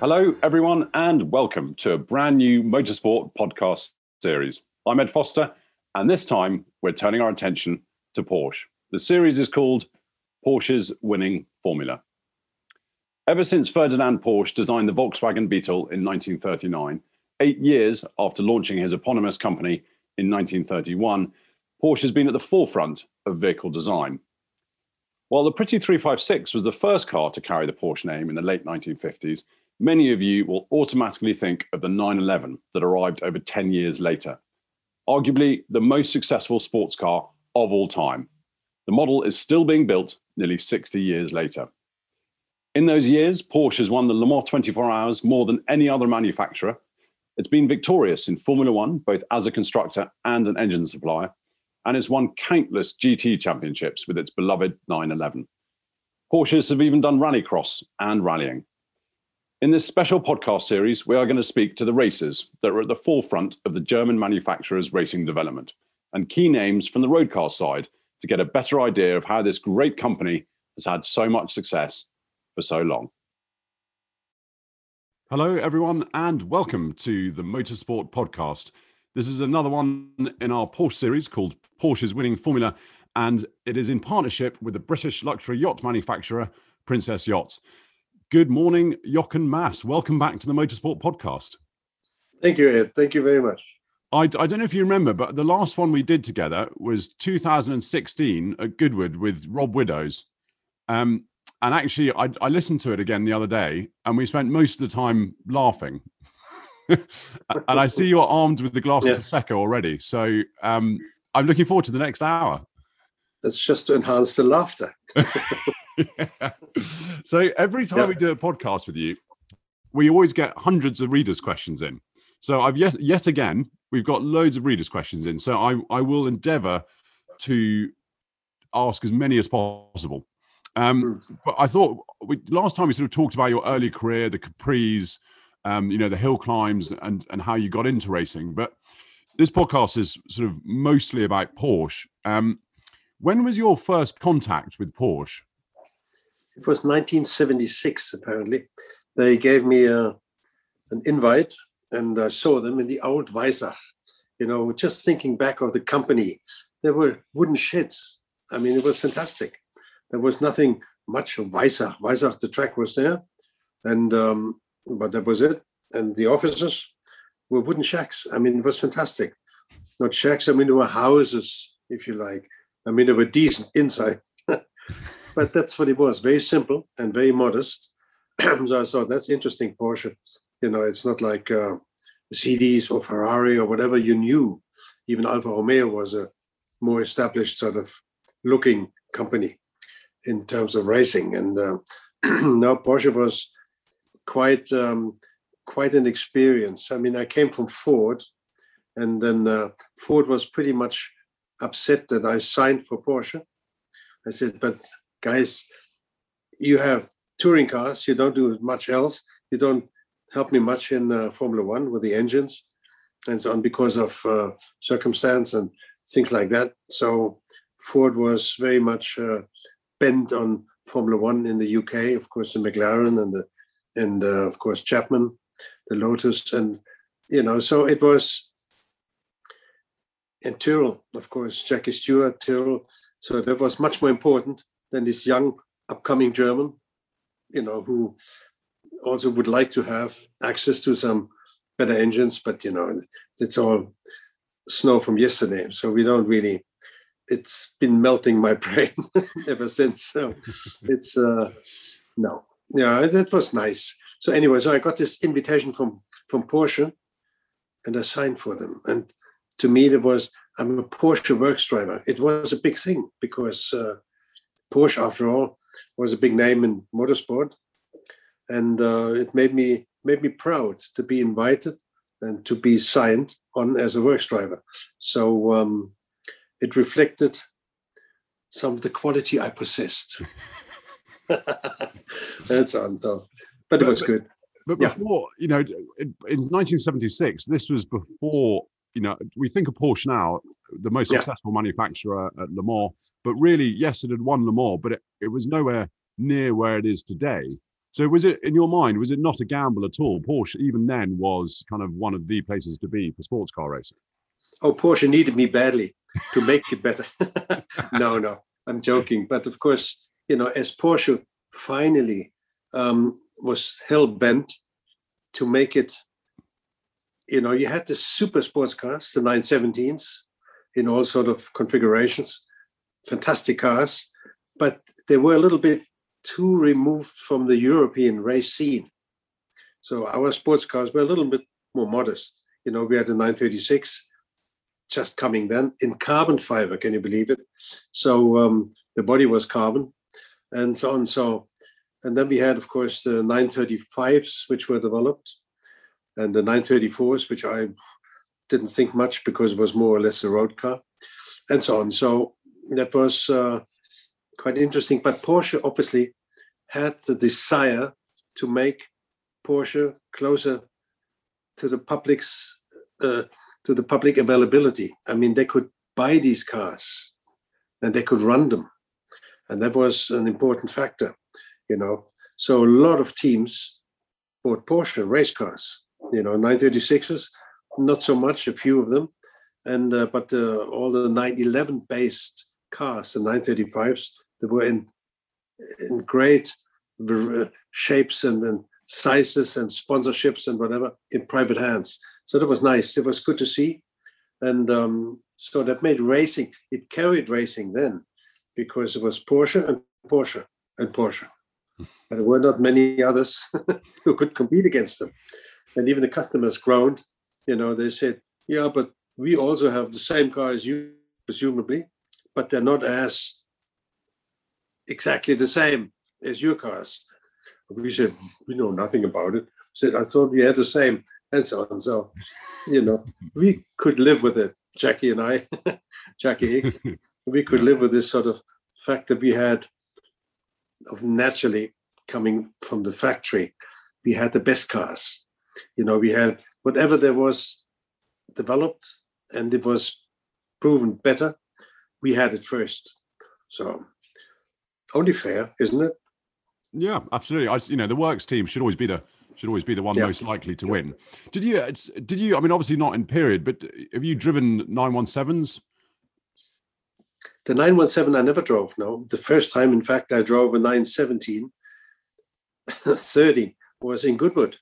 Hello, everyone, and welcome to a brand new motorsport podcast series. I'm Ed Foster, and this time we're turning our attention to Porsche. The series is called Porsche's Winning Formula. Ever since Ferdinand Porsche designed the Volkswagen Beetle in 1939, eight years after launching his eponymous company in 1931, Porsche has been at the forefront of vehicle design. While the Pretty 356 was the first car to carry the Porsche name in the late 1950s, many of you will automatically think of the 911 that arrived over 10 years later. Arguably the most successful sports car of all time. The model is still being built nearly 60 years later. In those years, Porsche has won the Le Mans 24 Hours more than any other manufacturer. It's been victorious in Formula One, both as a constructor and an engine supplier, and it's won countless GT championships with its beloved 911. Porsches have even done rallycross and rallying. In this special podcast series, we are going to speak to the racers that are at the forefront of the German manufacturer's racing development and key names from the road car side to get a better idea of how this great company has had so much success for so long. Hello, everyone, and welcome to the Motorsport Podcast. This is another one in our Porsche series called Porsche's Winning Formula, and it is in partnership with the British luxury yacht manufacturer Princess Yachts. Good morning, Jochen Mass. Welcome back to the Motorsport Podcast. Thank you, Ed. Thank you very much. I, I don't know if you remember, but the last one we did together was 2016 at Goodwood with Rob Widdows. Um, and actually, I, I listened to it again the other day, and we spent most of the time laughing. and I see you're armed with the glass yeah. of Prosecco already. So um, I'm looking forward to the next hour. That's just to enhance the laughter. yeah. So every time yeah. we do a podcast with you, we always get hundreds of readers' questions in. So I've yet yet again we've got loads of readers' questions in. So I I will endeavour to ask as many as possible. Um, hmm. but I thought we, last time we sort of talked about your early career, the Capris, um, you know, the hill climbs, and and how you got into racing. But this podcast is sort of mostly about Porsche. Um, when was your first contact with Porsche? It was 1976, apparently. They gave me a, an invite, and I saw them in the old Weissach. You know, just thinking back of the company, there were wooden sheds. I mean, it was fantastic. There was nothing much of Weissach. Weissach, the track was there, and um, but that was it. And the offices were wooden shacks. I mean, it was fantastic. Not shacks. I mean, they were houses, if you like. I mean, they were decent inside. but that's what it was very simple and very modest. so I thought that's interesting, Porsche. You know, it's not like uh, Mercedes or Ferrari or whatever you knew. Even Alfa Romeo was a more established sort of looking company in terms of racing. And uh, now Porsche was quite um, quite an experience. I mean, I came from Ford, and then uh, Ford was pretty much upset that I signed for Porsche. I said, but guys, you have touring cars, you don't do much else, you don't help me much in uh, Formula One with the engines and so on because of uh, circumstance and things like that. So Ford was very much uh, bent on Formula One in the UK, of course, the McLaren and the and uh, of course Chapman, the Lotus, and you know, so it was. And Tyrrell, of course, Jackie Stewart, Tyrrell. So that was much more important than this young upcoming German, you know, who also would like to have access to some better engines, but you know, it's all snow from yesterday. So we don't really it's been melting my brain ever since. So it's uh no, yeah, that was nice. So anyway, so I got this invitation from from Porsche, and I signed for them. And to me, it was I'm a Porsche works driver. It was a big thing because uh, Porsche, after all, was a big name in motorsport, and uh, it made me made me proud to be invited and to be signed on as a works driver. So um, it reflected some of the quality I possessed. That's on so, but it was good. But before, yeah. you know, in, in 1976, this was before you know, we think of Porsche now, the most successful manufacturer at Le Mans, but really, yes, it had won Le Mans, but it, it was nowhere near where it is today. So was it in your mind, was it not a gamble at all? Porsche, even then, was kind of one of the places to be for sports car racing. Oh, Porsche needed me badly to make it better. no, no, I'm joking. But of course, you know, as Porsche finally um, was hell bent to make it you know, you had the super sports cars, the 917s, in all sort of configurations, fantastic cars, but they were a little bit too removed from the European race scene. So our sports cars were a little bit more modest. You know, we had a 936 just coming then in carbon fiber. Can you believe it? So um, the body was carbon, and so on. So, and then we had, of course, the 935s, which were developed and the 934s, which I didn't think much because it was more or less a road car, and so on. So that was uh, quite interesting. But Porsche obviously had the desire to make Porsche closer to the public's uh, to the public availability. I mean, they could buy these cars and they could run them, and that was an important factor, you know. So a lot of teams bought Porsche race cars you know 936s not so much a few of them. And uh, but uh, all the 911 based cars the 935s they were in in great shapes and, and sizes and sponsorships and whatever in private hands. So that was nice. It was good to see. And um, so that made racing it carried racing then because it was porsche and porsche and porsche. And there were not many others who could compete against them and even the customers groaned. You know, they said, "Yeah, but we also have the same car as you, presumably, but they're not as exactly the same as your cars." We said, "We know nothing about it." I said, "I thought we had the same," and so on. So, you know, we could live with it. Jackie and I, Jacky Ickx, we could live with this sort of fact that we had of naturally coming from the factory, we had the best cars you know, we had whatever there was developed and it was proven better, we had it first. So only fair, isn't it? Yeah, absolutely. I, you know, the works team should always be the should always be the one yeah. most likely to win. Did you? Uh, did you? I mean, obviously not in period, but have you driven nine one sevens? The nine one seven I never drove. No, the first time, in fact, I drove a nine seventeen. 30 was in Goodwood.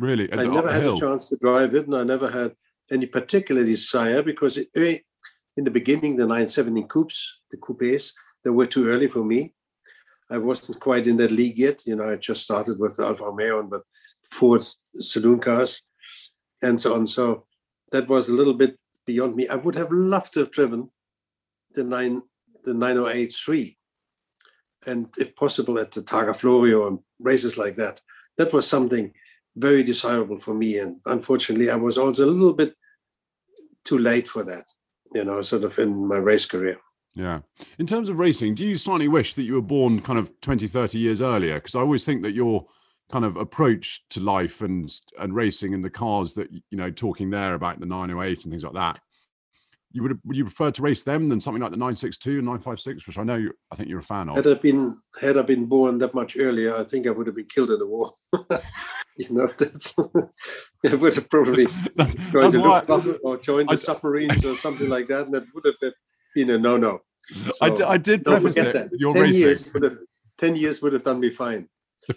Really? I never had hill. a chance to drive it, and I never had any particular desire because it, eh, in the beginning, the 917 coupes, the coupes, they were too early for me. I wasn't quite in that league yet. You know, I just started with the Alfa Romeo and with Ford saloon cars and so on. So that was a little bit beyond me. I would have loved to have driven the nine the 908 and if possible at the Targa Florio and races like that. That was something very desirable for me. And unfortunately, I was also a little bit too late for that, you know, sort of in my race career. Yeah. In terms of racing, do you slightly wish that you were born kind of 20, 30 years earlier? Because I always think that your kind of approach to life and and racing and the cars that, you know, talking there about the 908 and things like that, you would would you prefer to race them than something like the 962 and 956 which i know you, i think you're a fan of? Had i been had i been born that much earlier i think i would have been killed in the war. You know that's i would have probably that's, joined that's the Luftwaffe or joined the I, submarines or something like that and that would have been a no-no so, I, d- I did preface it that. your 10 racing. years would have, 10 years would have done me fine.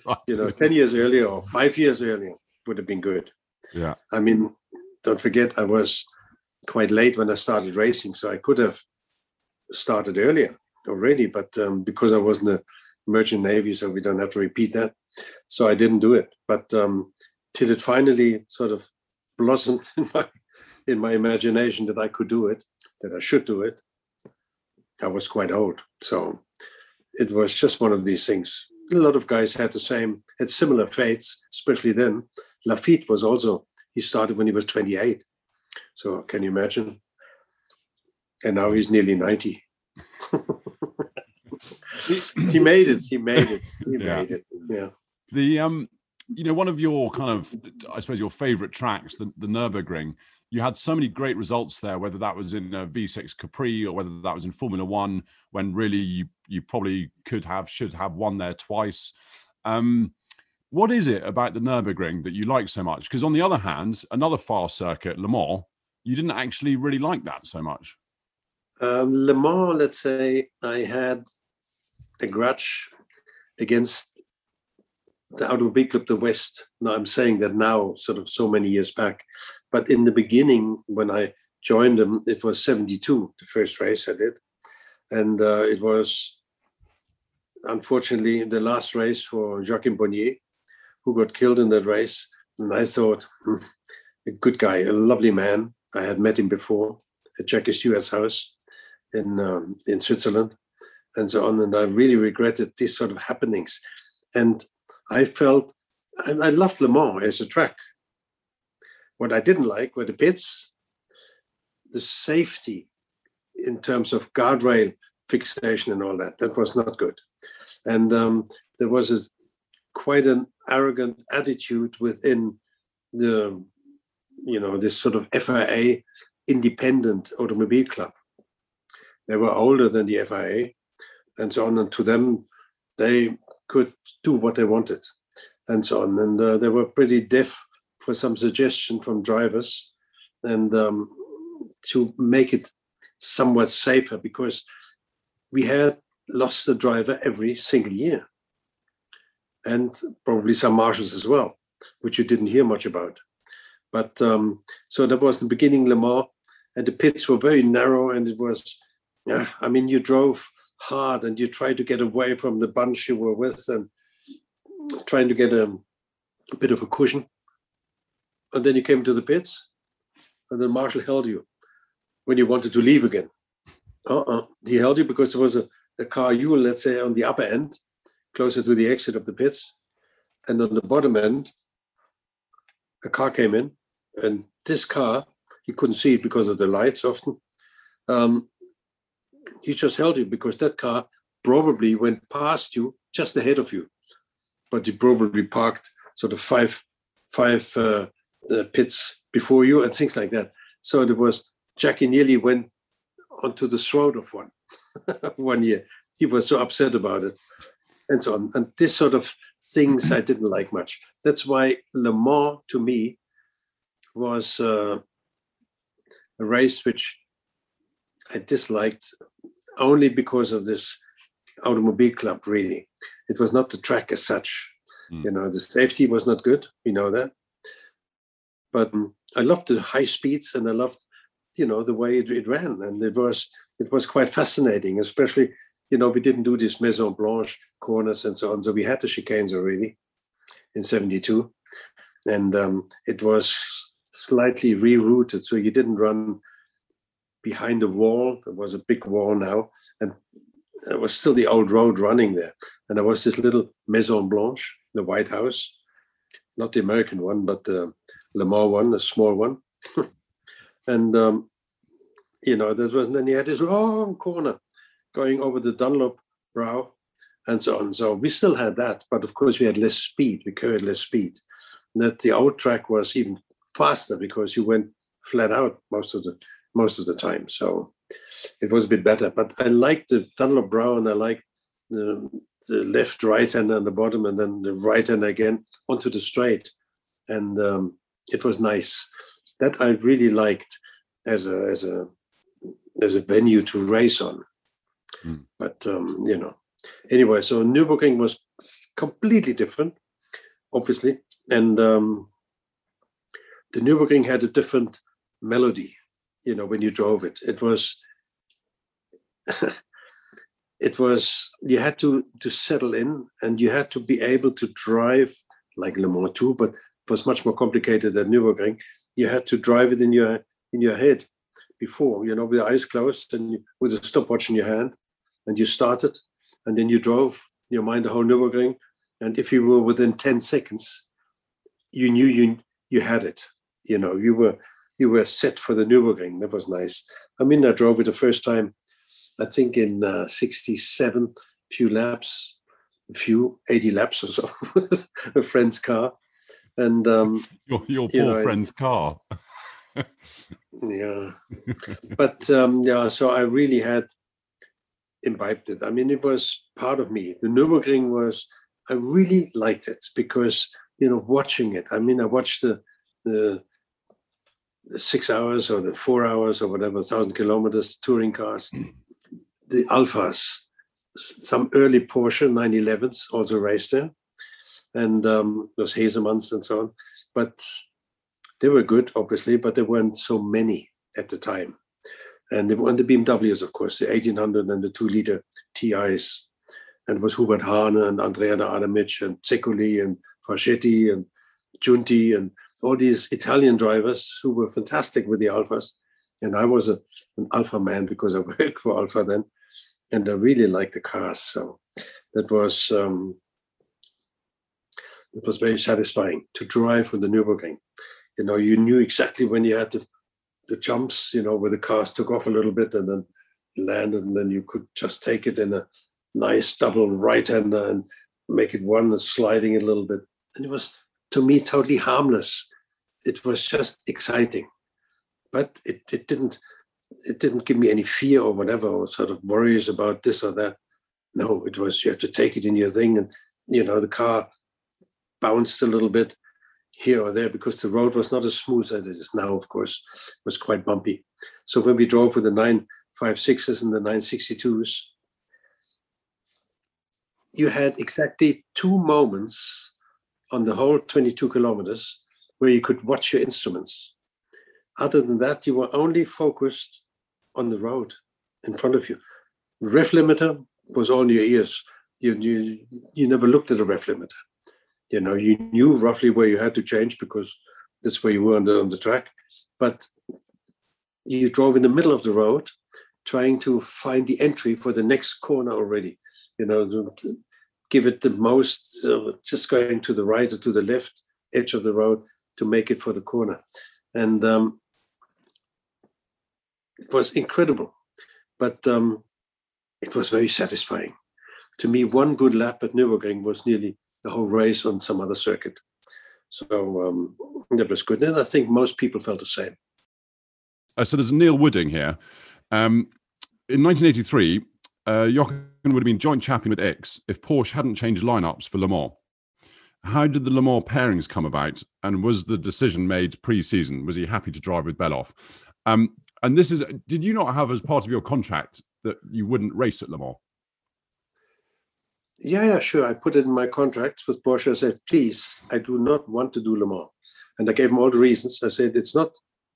Right. you know 10 years earlier or five years earlier would have been good. Yeah. I mean don't forget i was quite late when I started racing, so I could have started earlier already, but um, because I was in the merchant navy, so we don't have to repeat that. so I didn't do it. But um, till it finally sort of blossomed in my in my imagination that I could do it, that I should do it. I was quite old, so it was just one of these things. A lot of guys had the same, had similar fates, especially then. Laffite was also he started when he was 28. So can you imagine? And now he's nearly 90. he made it. He made it. He yeah. made it. Yeah. The um, you know, one of your kind of, I suppose, your favorite tracks, the, the Nurburgring. You had so many great results there, whether that was in a V6 Capri or whether that was in Formula One, when really you you probably could have should have won there twice. Um, what is it about the Nurburgring that you like so much? Because on the other hand, another fast circuit, Le Mans, you didn't actually really like that so much. Um, Le Mans, let's say, I had a grudge against the Automobile Club the West. Now I'm saying that now, sort of so many years back, but in the beginning when I joined them, it was '72, the first race I did, and uh, it was unfortunately the last race for Joakim Bonnier, who got killed in that race. And I thought, hmm, a good guy, a lovely man. I had met him before at Jackie Stewart's house in um, in Switzerland, and so on. And I really regretted these sort of happenings. And I felt I, I loved Le Mans as a track. What I didn't like were the pits, the safety in terms of guardrail fixation and all that. That was not good. And um, there was a quite an arrogant attitude within the you know this sort of FIA independent automobile club. They were older than the FIA, and so on. And to them, they could do what they wanted, and so on. And uh, they were pretty deaf for some suggestion from drivers, and um, to make it somewhat safer because we had lost a driver every single year and probably some marshals as well, which you didn't hear much about. But um, so that was the beginning Le Mans, and the pits were very narrow, and it was, yeah, I mean, you drove hard and you tried to get away from the bunch you were with and trying to get a, a bit of a cushion. And then you came to the pits, and then Marshall held you when you wanted to leave again. Uh-uh. He held you because there was a, a car you let's say, on the upper end, closer to the exit of the pits. And on the bottom end, a car came in, and this car, you couldn't see it because of the lights often. Um, he just held you because that car probably went past you just ahead of you, but he probably parked sort of five five uh, uh, pits before you and things like that. So there was Jackie nearly went onto the throat of one one year. He was so upset about it and so on. And this sort of things I didn't like much. That's why Le Mans to me was uh, a race which I disliked only because of this automobile club, really. It was not the track as such. Mm. You know, the safety was not good. We know that. But um, I loved the high speeds and I loved, you know, the way it, it ran. And it was it was quite fascinating, especially you know, we didn't do this Maison Blanche corners and so on. So we had the chicanes already in 72. And um, it was slightly rerouted. So you didn't run behind a wall. There was a big wall now. And there was still the old road running there. And there was this little Maison Blanche, the White House, not the American one, but the Le Mans one, a small one. and, um, you know, there was, and then you had this long corner going over the Dunlop brow and so on. So we still had that, but of course we had less speed. We carried less speed. And that the old track was even faster because you went flat out most of the most of the time. So it was a bit better. But I liked the Dunlop brow and I liked the, the left right hand on the bottom and then the right hand again onto the straight. And um, it was nice. That I really liked as a as a as a venue to race on. Mm. But um, you know, anyway, so Nürburgring was completely different, obviously, and um, the Nürburgring had a different melody. You know, when you drove it, it was it was you had to to settle in and you had to be able to drive like Le Mans too, but it was much more complicated than Nürburgring. You had to drive it in your in your head before, you know, with the eyes closed and with a stopwatch in your hand, and you started, and then you drove your mind the whole Nürburgring, and if you were within ten seconds, you knew you you had it. You know, you were you were set for the Nürburgring. That was nice. I mean, I drove it the first time, I think in uh, '67, few laps, a few 80 laps or so, with a friend's car, and um, your your poor you know, friend's car. yeah, but um, yeah, so I really had imbibed it. I mean, it was part of me. The Nürburgring was. I really liked it because you know watching it. I mean, I watched the the six hours or the four hours or whatever, thousand kilometers touring cars, the Alfas, some early Porsche 911s also raced there, and um, those Hasemans and so on. But they were good, obviously, but there weren't so many at the time. And they were the BMWs, of course, the 1800 and the two liter TIs. And it was Hubert Hahne and Andrea Adamich and Zeccoli and Facetti and Giunti and all these Italian drivers who were fantastic with the Alfas. And I was a, an Alfa man because I worked for Alfa then. And I really liked the cars. So that was um, it was very satisfying to drive on the Nürburgring. You know, you knew exactly when you had the, the jumps, you know, where the cars took off a little bit and then landed, and then you could just take it in a nice double right hander and make it one and sliding a little bit. And it was, to me, totally harmless it was just exciting, but it, it didn't it didn't give me any fear or whatever or sort of worries about this or that. No, it was you had to take it in your thing, and you know the car bounced a little bit here or there because the road was not as smooth as it is now. Of course, it was quite bumpy. So when we drove with the 956s and the nine sixty twos, you had exactly two moments on the whole 22 kilometers where you could watch your instruments. Other than that, you were only focused on the road in front of you. Rev limiter was all in your ears. You, you, you never looked at a rev limiter. You know, you knew roughly where you had to change because that's where you were on the, on the track. But you drove in the middle of the road trying to find the entry for the next corner already. You know, give it the most, uh, just going to the right or to the left edge of the road to make it for the corner. And um, it was incredible, but um, it was very satisfying. To me, one good lap at Nürburgring was nearly the whole race on some other circuit. So um, that was good. And I think most people felt the same. Uh, so there's Neil Wooding here. Um, in 1983, uh, Jochen would have been joint champion with Ickx if Porsche hadn't changed lineups for Le Mans. How did the Le Mans pairings come about, and was the decision made pre-season? Was he happy to drive with Bellof? Um, and this is, did you not have as part of your contract that you wouldn't race at Le Mans? Yeah, yeah, sure. I put it in my contract with Porsche. I said, please, I do not want to do Le Mans. And I gave him all the reasons. I said, it's not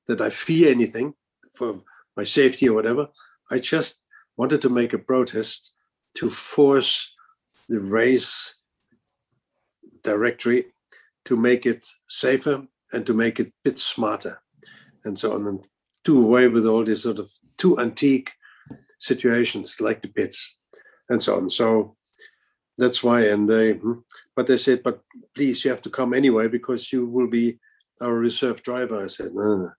that I fear anything for my safety or whatever. I just wanted to make a protest to force the race directory to make it safer and to make it a bit smarter and so on and do away with all these sort of too antique situations like the pits and so on so that's why and they hmm, but they said but please you have to come anyway because you will be our reserve driver i said no, no,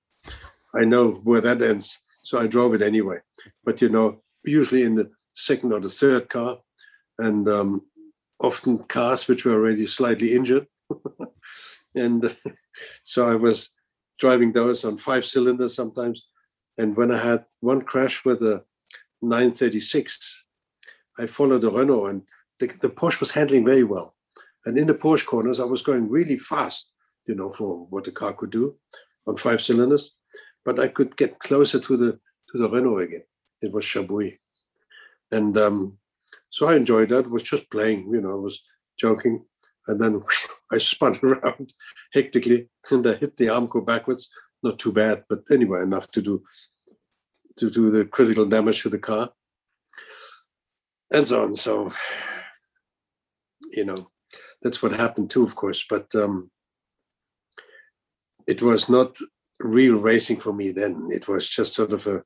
i know where that ends so i drove it anyway but you know usually in the second or the third car and um, often cars which were already slightly injured. and so I was driving those on five cylinders sometimes. And when I had one crash with a 936, I followed a Renault and the, the Porsche was handling very well. And in the Porsche corners, I was going really fast, you know, for what the car could do on five cylinders. But I could get closer to the to the Renault again. It was Jabouille. And um, so I enjoyed that. It was just playing, you know, I was joking. And then I spun around hectically and I hit the Armco backwards. Not too bad, but anyway, enough to do to do the critical damage to the car. and so on. So, you know, that's what happened too, of course. But um, it was not real racing for me then. It was just sort of a,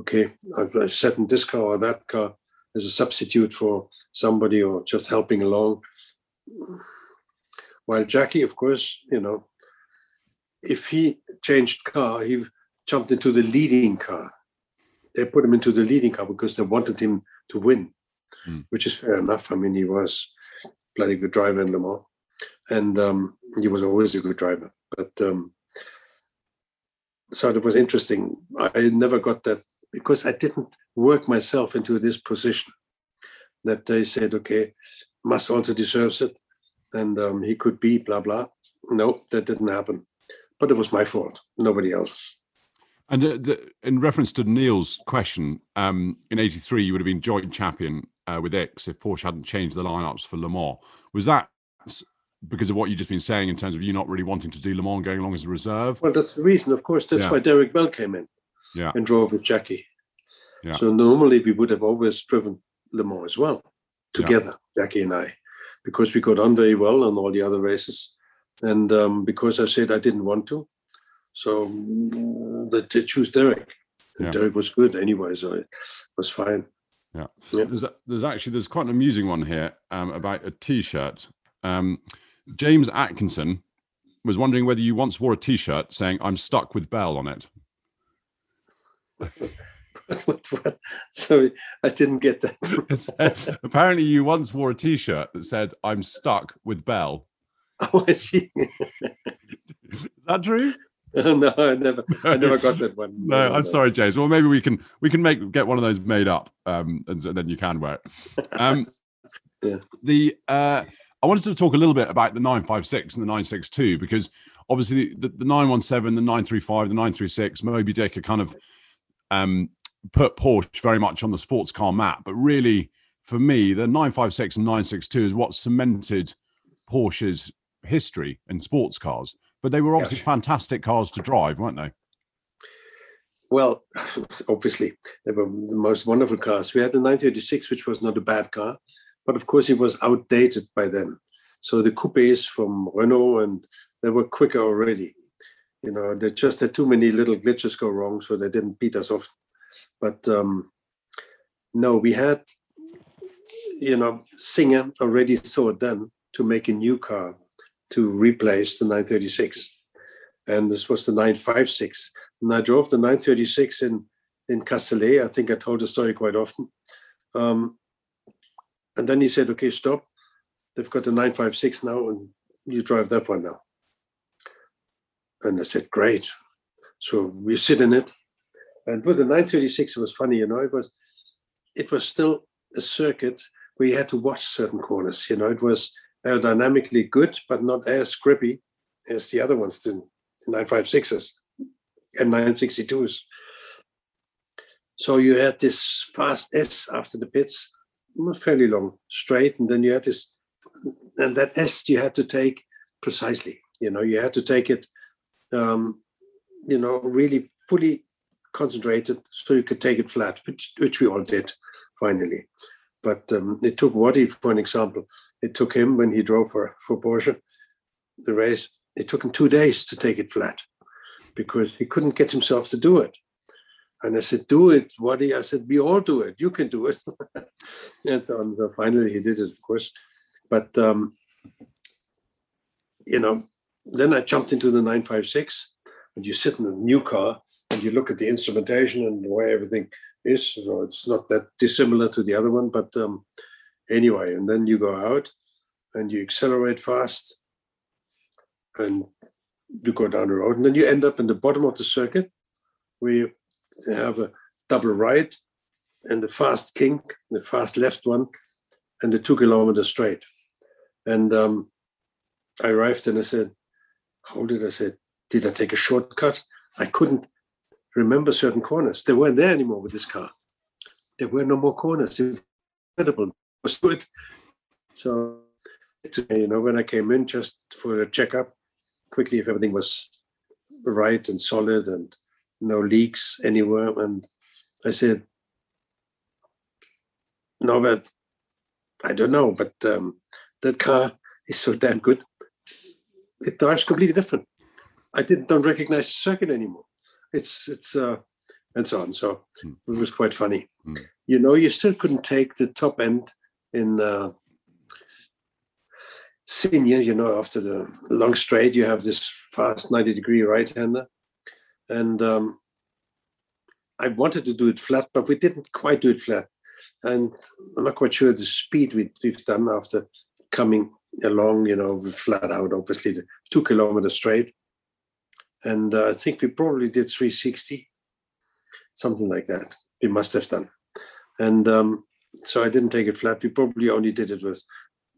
okay, I've sat in this car or that car as a substitute for somebody or just helping along. While Jackie, of course, you know, if he changed car, he jumped into the leading car. They put him into the leading car because they wanted him to win, mm. which is fair enough. I mean, he was bloody good driver in Le Mans, and um, he was always a good driver. But um, so it was interesting. I never got that because I didn't work myself into this position. That they said, okay, Mass also deserves it, and um, he could be blah blah. No, that didn't happen. But it was my fault, nobody else. And uh, the, in reference to Neil's question, um, in '83 you would have been joint champion uh, with Ickx if Porsche hadn't changed the lineups for Le Mans. Was that because of what you've just been saying in terms of you not really wanting to do Le Mans going along as a reserve? Well, that's the reason. Of course, that's yeah. why Derek Bell came in yeah. and drove with Jackie. Yeah. So normally we would have always driven Le Mans as well, together. Jackie and I, because we got on very well on all the other races. And um, because I said I didn't want to, so uh, they choose Derek. And. Derek was good anyway, so it was fine. Yeah. There's, there's actually there's quite an amusing one here um, about a T-shirt. Um, James Atkinson was wondering whether you once wore a T-shirt saying "I'm stuck with Bell" on it. Sorry, I didn't get that. apparently, you once wore a T-shirt that said "I'm stuck with Bell." Oh, I see. Is that true? no, I never, I never got that one. no, no, I'm no. sorry, James. Well, maybe we can we can make get one of those made up, um, and, and then you can wear it. Um, yeah. The uh, I wanted to talk a little bit about the 956 and the 962 because obviously the, the 917, the 935, the 936, Moby Dick are kind of um, put Porsche very much on the sports car map. But really, for me, the 956 and 962 is what cemented Porsche's history in sports cars. But they were obviously fantastic cars to drive, weren't they? Well, obviously, they were the most wonderful cars. We had the 936, which was not a bad car but of course it was outdated by then. So the coupes from Renault and they were quicker already. You know, they just had too many little glitches go wrong, so they didn't beat us off. But um, no, we had, you know, Singer already thought then to make a new car to replace the 936, and this was the 956. And I drove the 936 in in Castellet. I think I told the story quite often. Um, and then he said, okay, stop. They've got the 956 now, and you drive that one now. And I said, great. So we sit in it. And with the 936, it was funny, you know, it was it was still a circuit where you had to watch certain corners. You know, it was aerodynamically good, but not as grippy as the other ones, the 956s and 962s. So you had this fast S after the pits, fairly long straight, and then you had this, and that S you had to take precisely. You know, you had to take it, um, you know, really fully concentrated so you could take it flat, which which we all did finally. But um, it took Waddy, for an example, it took him when he drove for for Porsche, the race. It took him two days to take it flat because he couldn't get himself to do it. And I said, do it, Waddy. I said, we all do it. You can do it. and so, so, finally he did it, of course. But, um, you know, then I jumped into the 956 and you sit in the new car and you look at the instrumentation and the way everything is. So it's not that dissimilar to the other one, but um, anyway, and then you go out and you accelerate fast and you go down the road and then you end up in the bottom of the circuit where you have a double right and the fast kink, the fast left one, and the two kilometer straight. And um, I arrived and I said, How did I say? Did I take a shortcut? I couldn't remember certain corners. They weren't there anymore with this car. There were no more corners. Incredible. It was good. So, you know, when I came in just for a checkup, quickly if everything was right and solid and no leaks anywhere. And I said, no, but I don't know. But um, that car is so damn good. It drives completely different. I didn't don't recognize the circuit anymore. It's it's uh, and so on. So mm. it was quite funny. Mm. You know, you still couldn't take the top end in uh, Signes. You know, after the long straight, you have this fast ninety degree right hander, and um, I wanted to do it flat, but we didn't quite do it flat. And I'm not quite sure the speed we, we've done after coming along, you know, flat out, obviously, the two kilometer straight. And uh, I think we probably did 360, something like that. We must have done. And um, so I didn't take it flat. We probably only did it with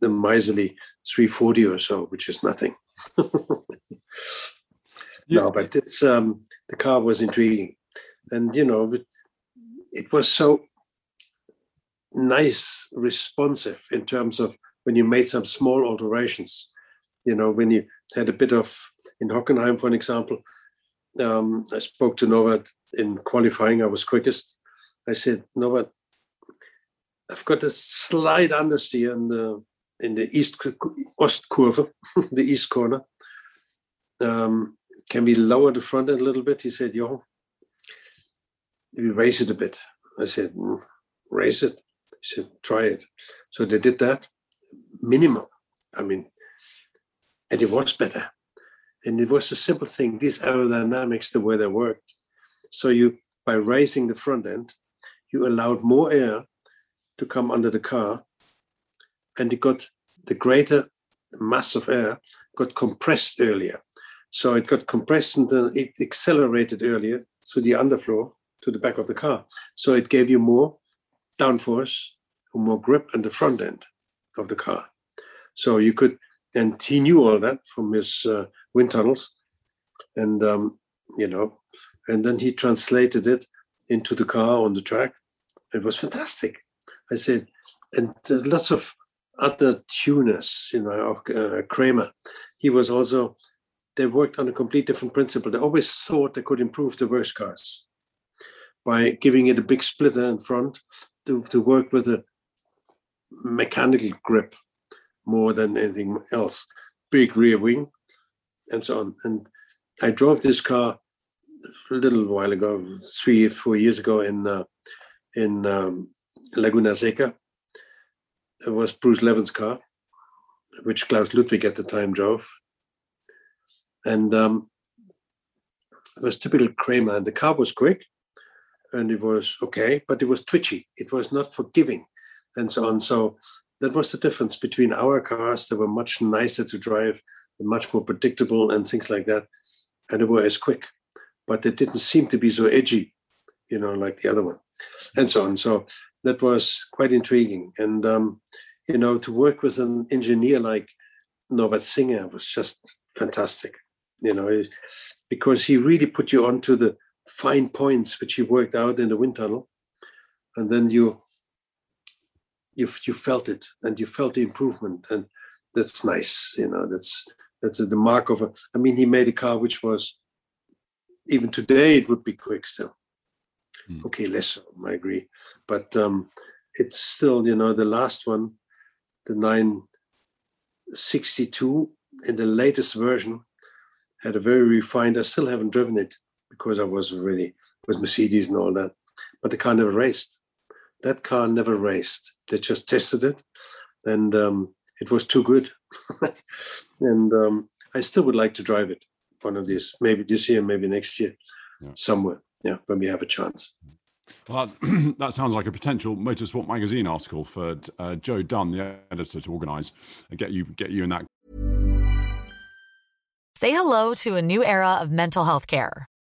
the miserly 340 or so, which is nothing. yeah. No, but it's um, the car was intriguing and you know it, it was so nice responsive in terms of when you made some small alterations you know when you had a bit of in hockenheim for an example um, i spoke to norbert in qualifying i was quickest i said norbert i've got a slight understeer in the in the east ostkurve the east corner um, can we lower the front end a little bit he said yo we raise it a bit. I said, mm, raise it. He said, try it. So they did that, minimum. I mean, and it was better. And it was a simple thing. These aerodynamics, the way they worked. So you, by raising the front end, you allowed more air to come under the car, and it got the greater mass of air got compressed earlier. So it got compressed and then it accelerated earlier through the underflow to the back of the car. So it gave you more downforce, more grip on the front end of the car. So you could, and he knew all that from his uh, wind tunnels, and um, you know, and then he translated it into the car on the track. It was fantastic. I said, and lots of other tuners, you know, uh, Kremer. He was also. They worked on a complete different principle. They always thought they could improve the worst cars by giving it a big splitter in front to, to work with a mechanical grip more than anything else. Big rear wing and so on. And I drove this car a little while ago, three, four years ago in uh, in um, Laguna Seca. It was Bruce Leven's car, which Klaus Ludwig at the time drove. And um, it was typical Kremer. And the car was quick, and it was okay, but it was twitchy. It was not forgiving, and so on. So that was the difference between our cars. They were much nicer to drive, much more predictable, and things like that, and they were as quick, but they didn't seem to be so edgy, you know, like the other one, and so on. So that was quite intriguing, and um, you know, to work with an engineer like Norbert Singer was just fantastic. You know, because he really put you onto the fine points which he worked out in the wind tunnel, and then you you you felt it and you felt the improvement, and that's nice. You know, that's that's the mark of a. I mean, he made a car which was even today it would be quick still. Mm. Okay, less so, I agree, but um, it's still you know the last one, the 962 in the latest version had a very refined. I still haven't driven it because I was really with Mercedes and all that. But the car never raced. That car never raced. They just tested it, and um, it was too good. and um, I still would like to drive it one of these, maybe this year, maybe next year, yeah. somewhere. Yeah, when we have a chance. Well, that sounds like a potential Motorsport magazine article for uh, Joe Dunn, the editor, to organise and get you get you in that. Say hello to a new era of mental health care.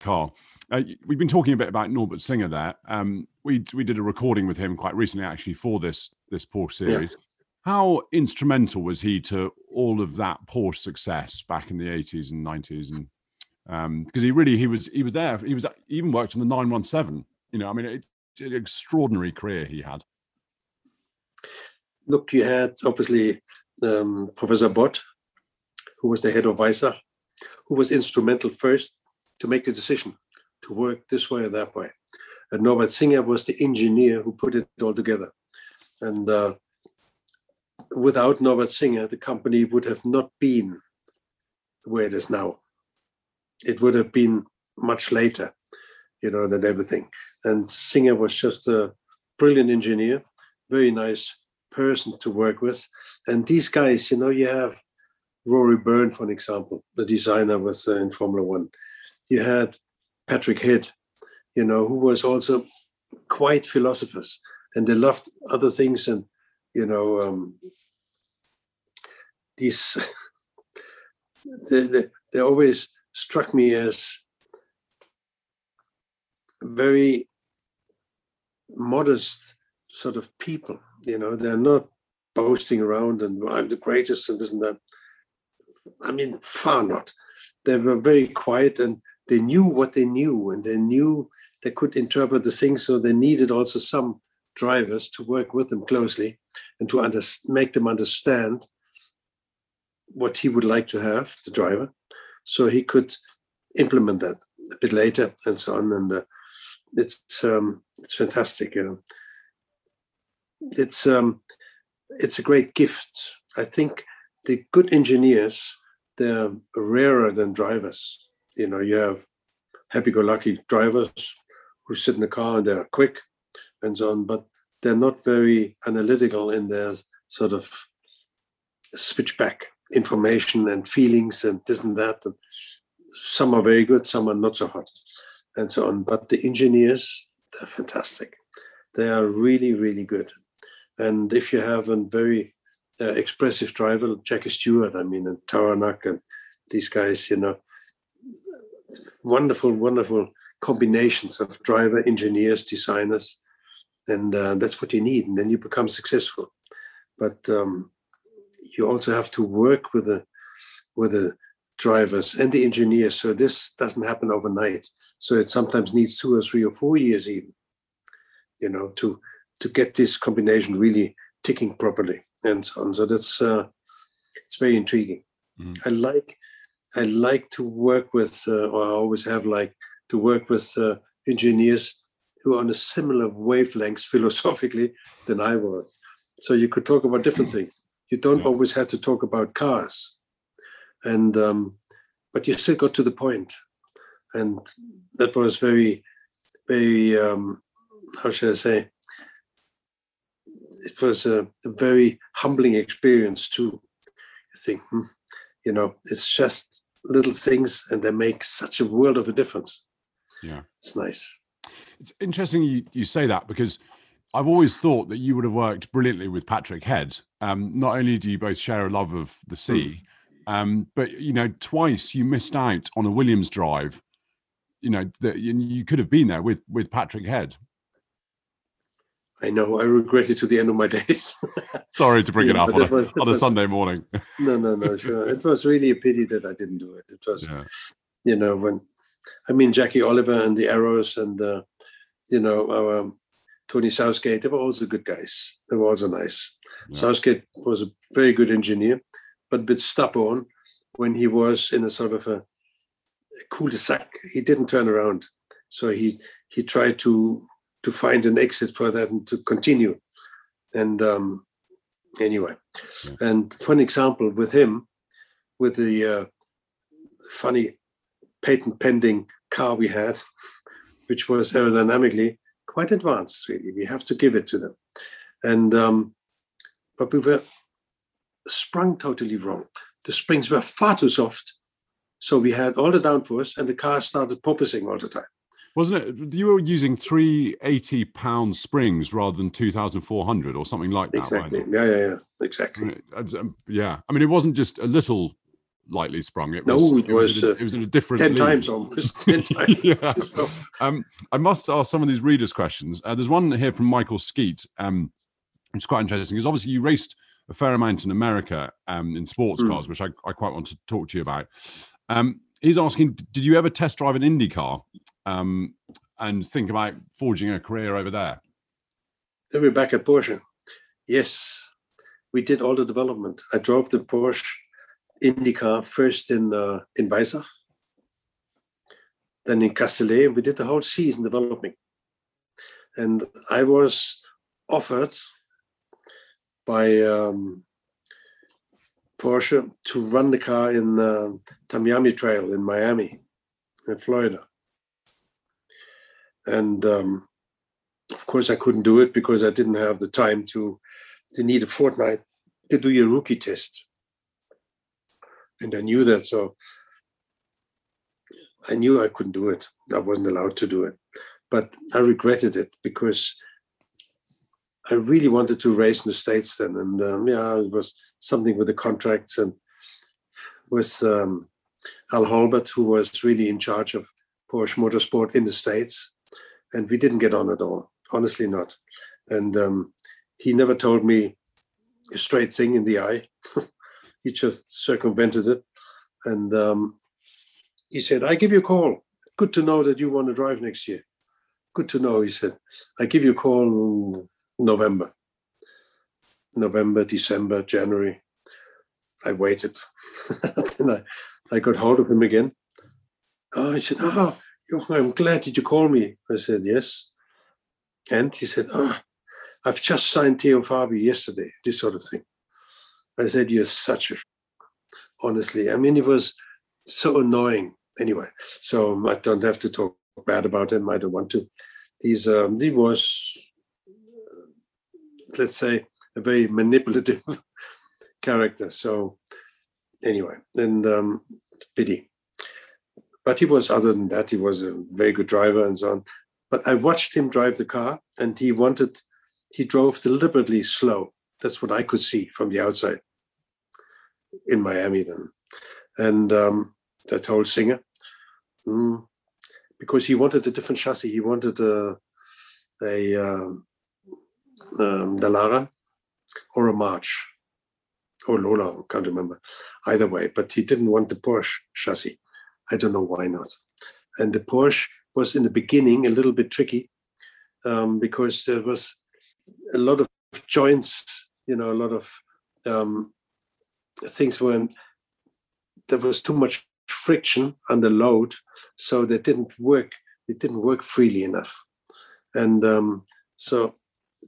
Carl, uh, we've been talking a bit about Norbert Singer there. Um, we we did a recording with him quite recently, actually, for this this Porsche series. Yeah. How instrumental was he to all of that Porsche success back in the 80s and 90s? And because um, he really he was he was there. He was he even worked on the 917. You know, I mean, it, an extraordinary career he had. Look, you had obviously um, Professor Bott, who was the head of Weissach, who was instrumental first to make the decision to work this way or that way. And Norbert Singer was the engineer who put it all together. And uh, without Norbert Singer, the company would have not been where it is now. It would have been much later, you know, than everything. And Singer was just a brilliant engineer, very nice person to work with. And these guys, you know, you have Rory Byrne, for an example, the designer with uh, in Formula One. You had Patrick Head, you know, who was also quite philosophers, and they loved other things and you know um, these they, they, they always struck me as very modest sort of people you know they're not boasting around and i'm the greatest and and that. I mean far not. They were very quiet and they knew what they knew and they knew they could interpret the things so they needed also some drivers to work with them closely and to under, make them understand what he would like to have, the driver, so he could implement that a bit later and so on. And uh, it's um, it's fantastic. It's um, it's a great gift. I think the good engineers they're rarer than drivers. You know, you have happy-go-lucky drivers who sit in the car and they're quick and so on, but they're not very analytical in their sort of switchback information and feelings and this and that. And some are very good, some are not so hot, and so on. But the engineers, they're fantastic. They are really, really good. And if you have a very uh, expressive driver, Jackie Stewart, I mean, and Tauranac and these guys, you know, wonderful, wonderful combinations of driver, engineers, designers, and uh, that's what you need. And then you become successful. But um, you also have to work with the with the drivers and the engineers. So this doesn't happen overnight. So it sometimes needs two or three or four years even, you know, to to get this combination really ticking properly and so on. So that's uh, it's very intriguing. Mm. I like I like to work with, uh, or I always have like to work with uh, engineers who are on a similar wavelengths philosophically than I was. So you could talk about different things. You don't always have to talk about cars. And um, but you still got to the point. And that was very very um, how should i say? It was a, a very humbling experience too. You think hmm, you know it's just little things and they make such a world of a difference yeah it's nice it's interesting you, you say that because I've always thought that you would have worked brilliantly with Patrick Head. Um, not only do you both share a love of the sea, mm. um, but you know, twice you missed out on a Williams drive. You know that you could have been there with with Patrick Head. I know. I regret it to the end of my days. Sorry to bring it up on, a, was, on a was, Sunday morning. no, no, no. Sure, it was really a pity that I didn't do it. It was, yeah. you know, when I mean Jackie Oliver and the Arrows and uh, you know our Tony Southgate, they were also good guys. They were also nice. Yeah. Southgate was a very good engineer, but a bit stubborn when he was in a sort of a cul-de-sac. He didn't turn around, so he he tried to to find an exit for that and to continue. And um, anyway, and for an example, with him, with the uh, funny patent pending car we had, which was aerodynamically quite advanced. Really, we have to give it to them. And um, but we were sprung totally wrong. The springs were far too soft, so we had all the downforce, and the car started porpoising all the time. Wasn't it? You were using three eighty pound springs rather than two thousand four hundred or something like that. Exactly. Right? Yeah, yeah, yeah. Exactly. Um, yeah. I mean, it wasn't just a little lightly sprung. It was. No, it, it was. was a, it was in a different. Ten league. times almost. Ten times. yeah. Um, I must ask some of these readers questions. Uh, there's one here from Michael Skeet, um, which is quite interesting. Because obviously you raced a fair amount in America um, in sports mm. cars, which I, I, quite want to talk to you about. Um, he's asking, did you ever test drive an Indy car um, and think about forging a career over there? Then we're back at Porsche. Yes, we did all the development. I drove the Porsche IndyCar first in uh, in Weissach, then in Castellet, and we did the whole season developing. And I was offered by um, Porsche to run the car in uh, Tamiami Trail in Miami, in Florida. And um, of course, I couldn't do it because I didn't have the time to. to need a fortnight to do your rookie test and I knew that. So I knew I couldn't do it. I wasn't allowed to do it, but I regretted it because I really wanted to race in the states then, and um, yeah, it was something with the contracts and with um, Al Holbert, who was really in charge of Porsche Motorsport in the states, and we didn't get on at all. Honestly, not. And um, he never told me a straight thing in the eye. he just circumvented it. And um, he said, I give you a call. Good to know that you want to drive next year. Good to know, he said. I give you a call November. November, December, January. I waited. and I, I got hold of him again. Oh, he said, Oh, I'm glad that you called me. I said, Yes. And he said, Oh, I've just signed Theo Fabi yesterday, this sort of thing. I said, You're such a honestly. I mean, it was so annoying. Anyway, so I don't have to talk bad about him. I don't want to. He's um, he was, let's say, a very manipulative character. So anyway, and um, pity. But he was, other than that, he was a very good driver and so on. But I watched him drive the car, and he wanted, he drove deliberately slow. That's what I could see from the outside in Miami then. And um, I told Singer, mm, because he wanted a different chassis. He wanted a, a um, um, or a March or Lola, I can't remember. Either way, but he didn't want the Porsche chassis. I don't know why not. And the Porsche was in the beginning a little bit tricky um, because there was a lot of joints, you know, a lot of um, things were there was too much friction under load, so they didn't work. It didn't work freely enough, and um, so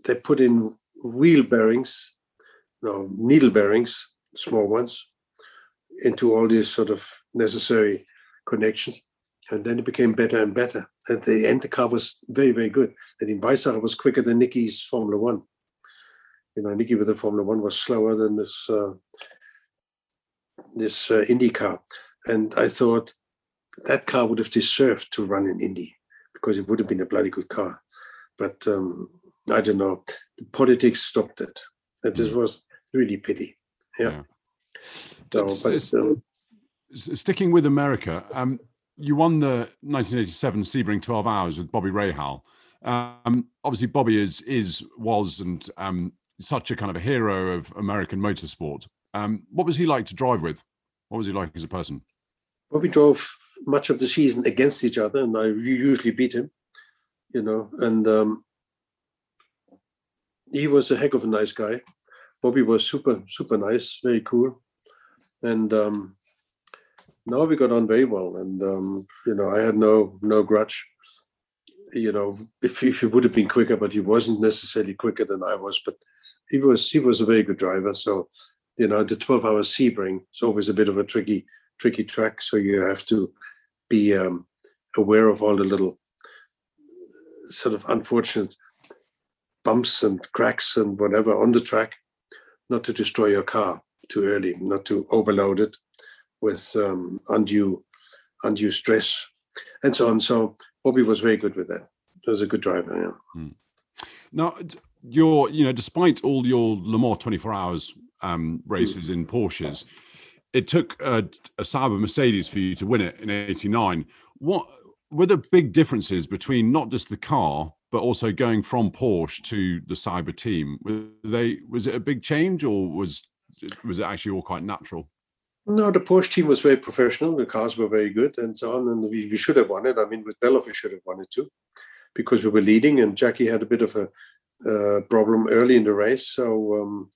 they put in wheel bearings, no needle bearings, small ones, into all these sort of necessary connections, and then it became better and better. At the end, the car was very very good. And in Weissach, it was quicker than Niki's Formula One. You know, Niki with the Formula One was slower than this uh, this uh, Indy car, and I thought that car would have deserved to run in Indy because it would have been a bloody good car. But um, I don't know. The politics stopped it. That this mm. was really pity. Yeah. yeah. So, but, um, sticking with America, um, you won the 1987 Sebring 12 Hours with Bobby Rahal. Um, obviously, Bobby is is was and um, such a kind of a hero of American motorsport. Um, what was he like to drive with? What was he like as a person? Well, we drove much of the season against each other, and I usually beat him, you know. And um, he was a heck of a nice guy. Bobby was super, super nice, very cool, and um, no, we got on very well, and um, you know, I had no no grudge. You know, if if he would have been quicker, but he wasn't necessarily quicker than I was. But he was he was a very good driver. So, you know, the twelve hour Sebring is always a bit of a tricky tricky track. So you have to be um, aware of all the little sort of unfortunate bumps and cracks and whatever on the track, not to destroy your car too early, not to overload it with um, undue undue stress and so on. So Bobby was very good with that. He was a good driver. Yeah. Hmm. Now, your you know, despite all your Le Mans 24 hours um, races mm. in Porsches, it took a, a Sauber Mercedes for you to win it in '89. What were the big differences between not just the car but also going from Porsche to the Sauber team? Were they was it a big change or was was it actually all quite natural? No, the Porsche team was very professional. The cars were very good and so on. And we, we should have won it. I mean, with Bellof, we should have won it too, because we were leading and Jackie had a bit of a uh, problem early in the race. So um,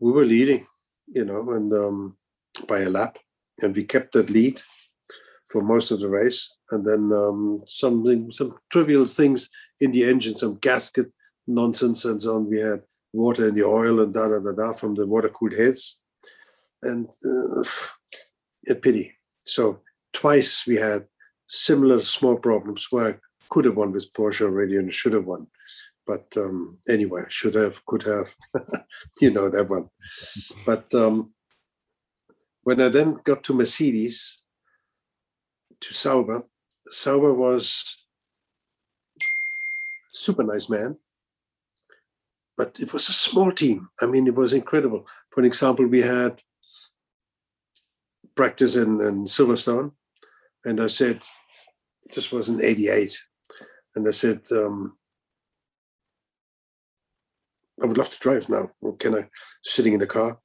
we were leading, you know, and um, by a lap. And we kept that lead for most of the race. And then um, something, some trivial things in the engine, some gasket nonsense and so on. We had water in the oil and da da da da from the water cooled heads and uh, a pity. So twice we had similar small problems where I could have won with Porsche already and should have won. But um, anyway, should have, could have, you know that one. But um, when I then got to Mercedes, to Sauber, Sauber was super nice man, but it was a small team. I mean, it was incredible. For example, we had practice in, in Silverstone. And I said, this was in 88. And I said, um, I would love to drive now. Or can I, sitting in the car?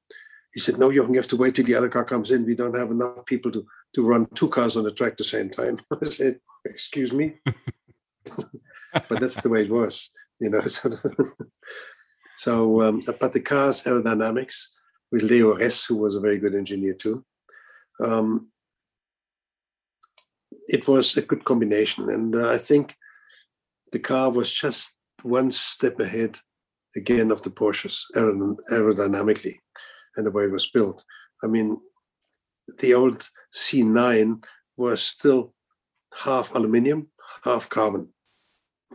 He said, no, you have to wait till the other car comes in. We don't have enough people to, to run two cars on the track at the same time. I said, excuse me? but that's the way it was, you know. So, so um, but the car's aerodynamics with Leo Ress, who was a very good engineer too, um, it was a good combination. And uh, I think the car was just one step ahead again of the Porsches aerodynamically and the way it was built. I mean, the old C9 was still half aluminium, half carbon,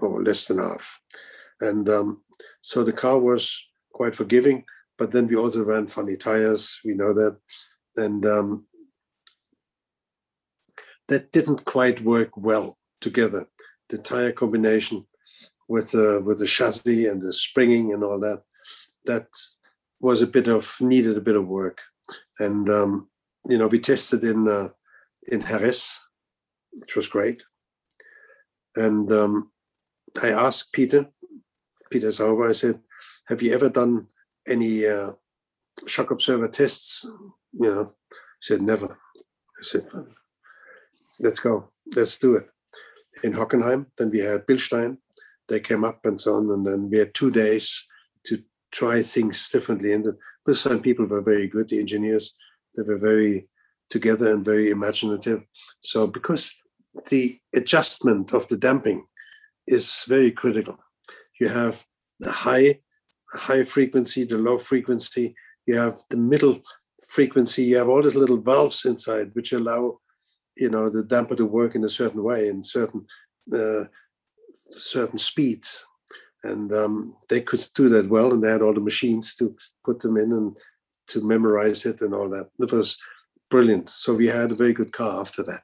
or less than half. And um, so the car was quite forgiving, but then we also ran funny tires, we know that. And um, that didn't quite work well together. The tire combination with the with the chassis and the springing and all that, that was a bit of needed a bit of work. And um, you know, we tested in uh, in Jerez, which was great. And um, I asked Peter, Peter Sauber, I said, "Have you ever done any uh, shock absorber tests?" You know, he said, "Never." I said, let's go, let's do it. In Hockenheim, then we had Bilstein, they came up and so on, and then we had two days to try things differently. And the Bilstein people were very good, the engineers, they were very together and very imaginative. So because the adjustment of the damping is very critical. You have the high, high frequency, the low frequency, you have the middle frequency, you have all these little valves inside which allow you know the damper to work in a certain way in certain uh, certain speeds. And um, they could do that well and they had all the machines to put them in and to memorize it and all that. It was brilliant. So we had a very good car after that.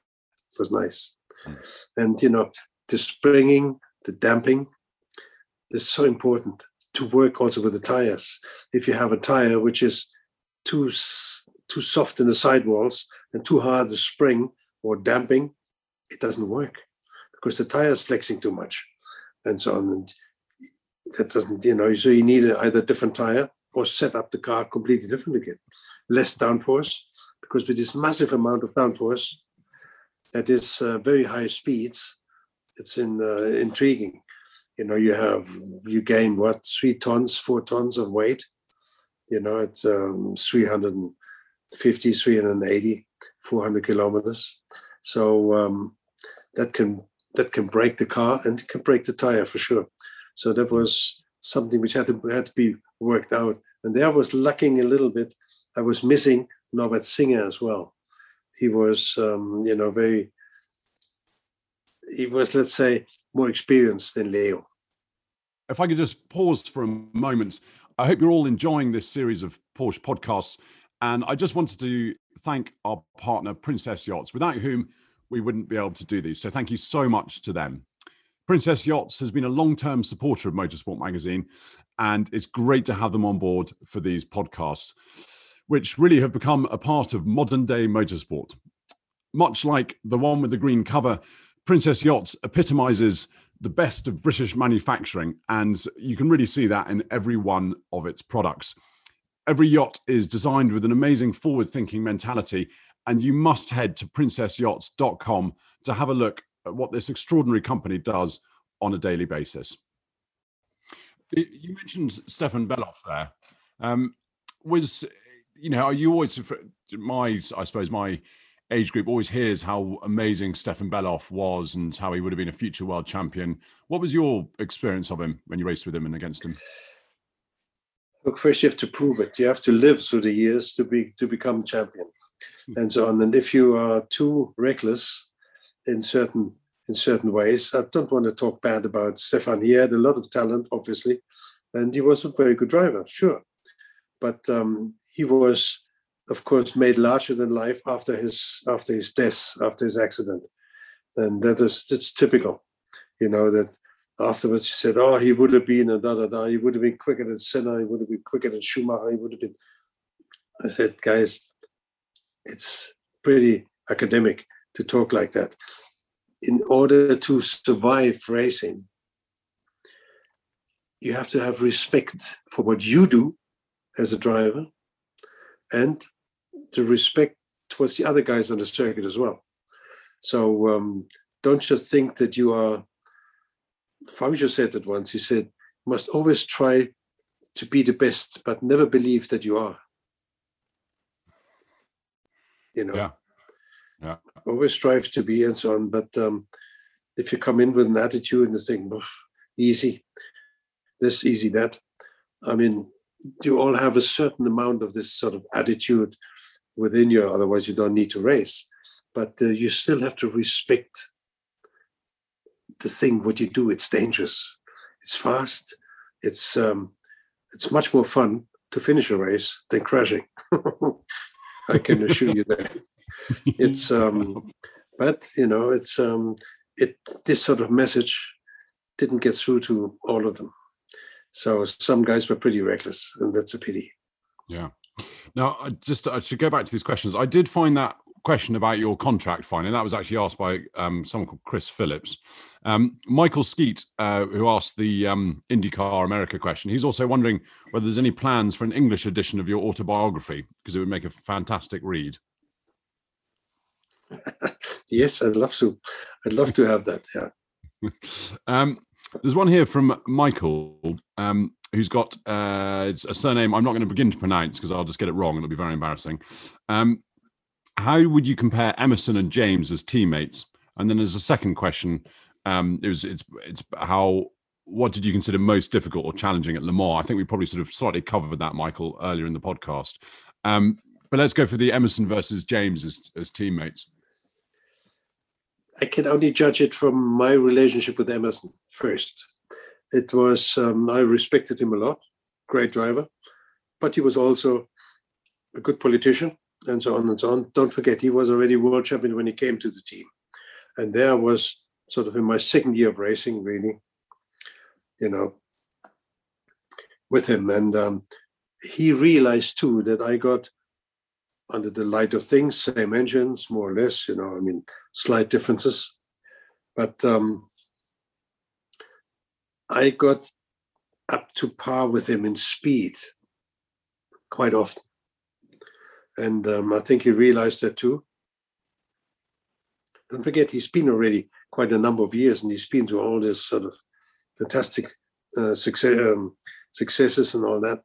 It was nice. Mm. and you know the springing the damping is so important to work also with the tires. If you have a tire which is too too soft in the sidewalls and too hard the spring or damping, it doesn't work because the tire is flexing too much and so on. And that doesn't, you know, so you need either a different tire or set up the car completely different again. Less downforce because with this massive amount of downforce at this uh, very high speeds, it's in, uh, intriguing. You know, you have, you gain what, three tons, four tons of weight, you know, at um, 350, 380 400 kilometers. So um, that can that can break the car and can break the tire for sure. So that was something which had to had to be worked out. And there I was lacking a little bit. I was missing Norbert Singer as well. He was, um, you know, very. He was, let's say, more experienced than Leo. If I could just pause for a moment, I hope you're all enjoying this series of Porsche podcasts. And I just wanted to thank our partner, Princess Yachts, without whom we wouldn't be able to do these. So thank you so much to them. Princess Yachts has been a long term supporter of Motorsport Magazine, and it's great to have them on board for these podcasts, which really have become a part of modern day motorsport. Much like the one with the green cover, Princess Yachts epitomizes the best of British manufacturing, and you can really see that in every one of its products. Every yacht is designed with an amazing forward thinking mentality, and you must head to princessyachts.com to have a look at what this extraordinary company does on a daily basis. You mentioned Stefan Bellof there. Um, was you know, are you always my I suppose my age group always hears how amazing Stefan Bellof was and how he would have been a future world champion. What was your experience of him when you raced with him and against him? Look, first you have to prove it. You have to live through the years to be to become champion, hmm. and so on. And if you are too reckless in certain in certain ways, I don't want to talk bad about Stefan. He had a lot of talent, obviously, and he was a very good driver, sure. But um, he was of course, made larger than life after his after his death, after his accident, and that is it's typical. You know that afterwards he said, "Oh, he would have been a da da da. He would have been quicker than Senna. He would have been quicker than Schumacher. He would have been." I said, "Guys, it's pretty academic to talk like that. In order to survive racing, you have to have respect for what you do as a driver and the respect towards the other guys on the circuit as well. So um, don't just think that you are. Fangio said it once. He said, "You must always try to be the best, but never believe that you are." You know. Yeah. Yeah. Always strive to be and so on, but um, if you come in with an attitude and you think, easy, this, easy, that. I mean, you all have a certain amount of this sort of attitude within you otherwise you don't need to race but uh, you still have to respect the thing what you do it's dangerous it's fast it's um, it's much more fun to finish a race than crashing i can assure you that it's um, but you know it's um, it this sort of message didn't get through to all of them so some guys were pretty reckless, and that's a pity. Yeah. Now, I just I should go back to these questions. I did find that question about your contract finding that was actually asked by um, someone called Chris Phillips. Um, Michael Skeet, uh, who asked the um, IndyCar America question, he's also wondering whether there's any plans for an English edition of your autobiography because it would make a fantastic read. yes, I'd love to. I'd love to have that. Yeah. um, there's one here from Michael, um, who's got uh, it's a surname I'm not going to begin to pronounce because I'll just get it wrong and it'll be very embarrassing. Um, how would you compare Emerson and James as teammates? And then there's a second question. Um, it was it's it's how what did you consider most difficult or challenging at Le Mans? I think we probably sort of slightly covered that, Michael, earlier in the podcast. Um, but let's go for the Emerson versus James as, as teammates. I can only judge it from my relationship with Emerson first. It was, um, I respected him a lot, great driver, but he was also a good politician and so on and so on. Don't forget, he was already world champion when he came to the team. And there was sort of in my second year of racing, really, you know, with him. And um, he realized too that I got under the light of things, same engines, more or less, you know, I mean, slight differences. But um, I got up to par with him in speed quite often. And um, I think he realized that too. Don't forget, he's been already quite a number of years and he's been to all this sort of fantastic uh, success, um, successes and all that.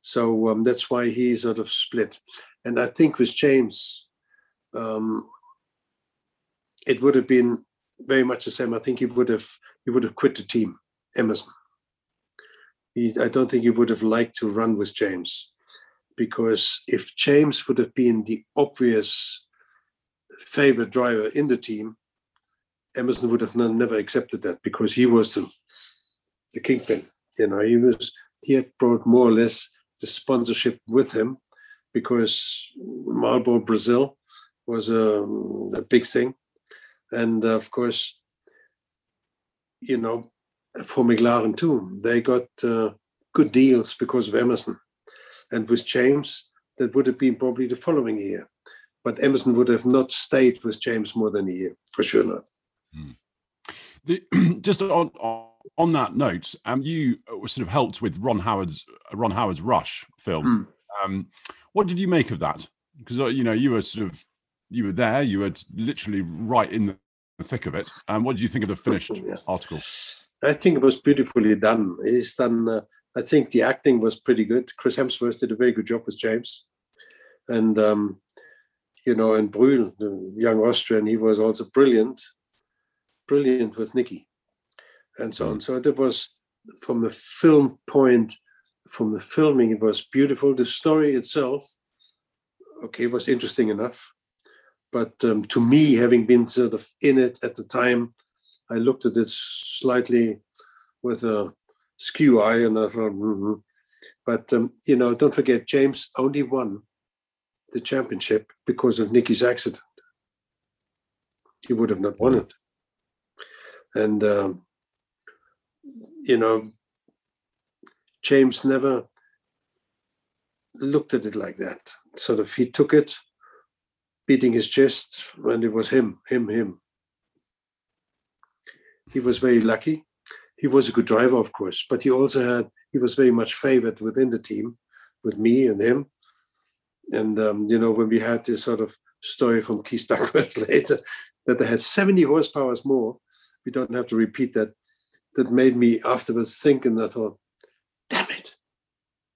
So um, that's why he sort of split. And I think with James, um, it would have been very much the same. I think he would have he would have quit the team, Emerson. He, I don't think he would have liked to run with James, because if James would have been the obvious favorite driver in the team, Emerson would have never accepted that because he was the, the kingpin. You know, he was he had brought more or less the sponsorship with him because Marlboro Brazil was a, a big thing, and uh, of course, you know, for McLaren too, they got uh, good deals because of Emerson, and with James, that would have been probably the following year, but Emerson would have not stayed with James more than a year, for sure not. Hmm. The, just on, on that note, um, you sort of helped with Ron Howard's Ron Howard's Rush film. Mm. Um, what did you make of that? Because uh, you know you were sort of you were there, you were literally right in the thick of it. And um, what did you think of the finished yeah. article? I think it was beautifully done. It's done. Uh, I think the acting was pretty good. Chris Hemsworth did a very good job with James, and um, you know, and Brühl, the young Austrian, he was also brilliant, brilliant with Niki, and so on. Mm. So it was from the film point, from the filming, it was beautiful. The story itself, okay, was interesting enough but um, to me, having been sort of in it at the time, I looked at it slightly with a skew eye, and I thought, mm-hmm. but um, you know, don't forget, James only won the championship because of Niki's accident. He would have not won it, and um, you know, James never looked at it like that. Sort of, he took it beating his chest, and it was him, him, him. He was very lucky. He was a good driver, of course, but he also had, he was very much favored within the team with me and him. And, um, you know, when we had this sort of story from Keith Duckworth later, that they had 70 horsepower more, we don't have to repeat that, that made me afterwards think, and I thought, damn it.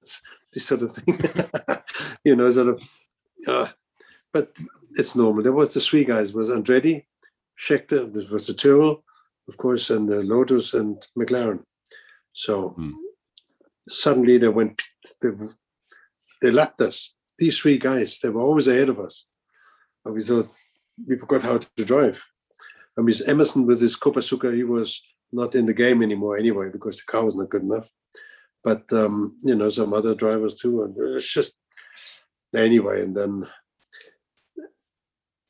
It's this sort of thing, you know, sort of, uh, but it's normal. There was the three guys: was Andretti, Scheckter, this was the Tyrrell, of course, and the Lotus and McLaren. So hmm. suddenly they went, they, they lapped us. These three guys, they were always ahead of us. And we thought we forgot how to drive. I mean, Emerson with his Copersucar, he was not in the game anymore anyway because the car was not good enough. But um, you know, some other drivers too, and it's just anyway. And then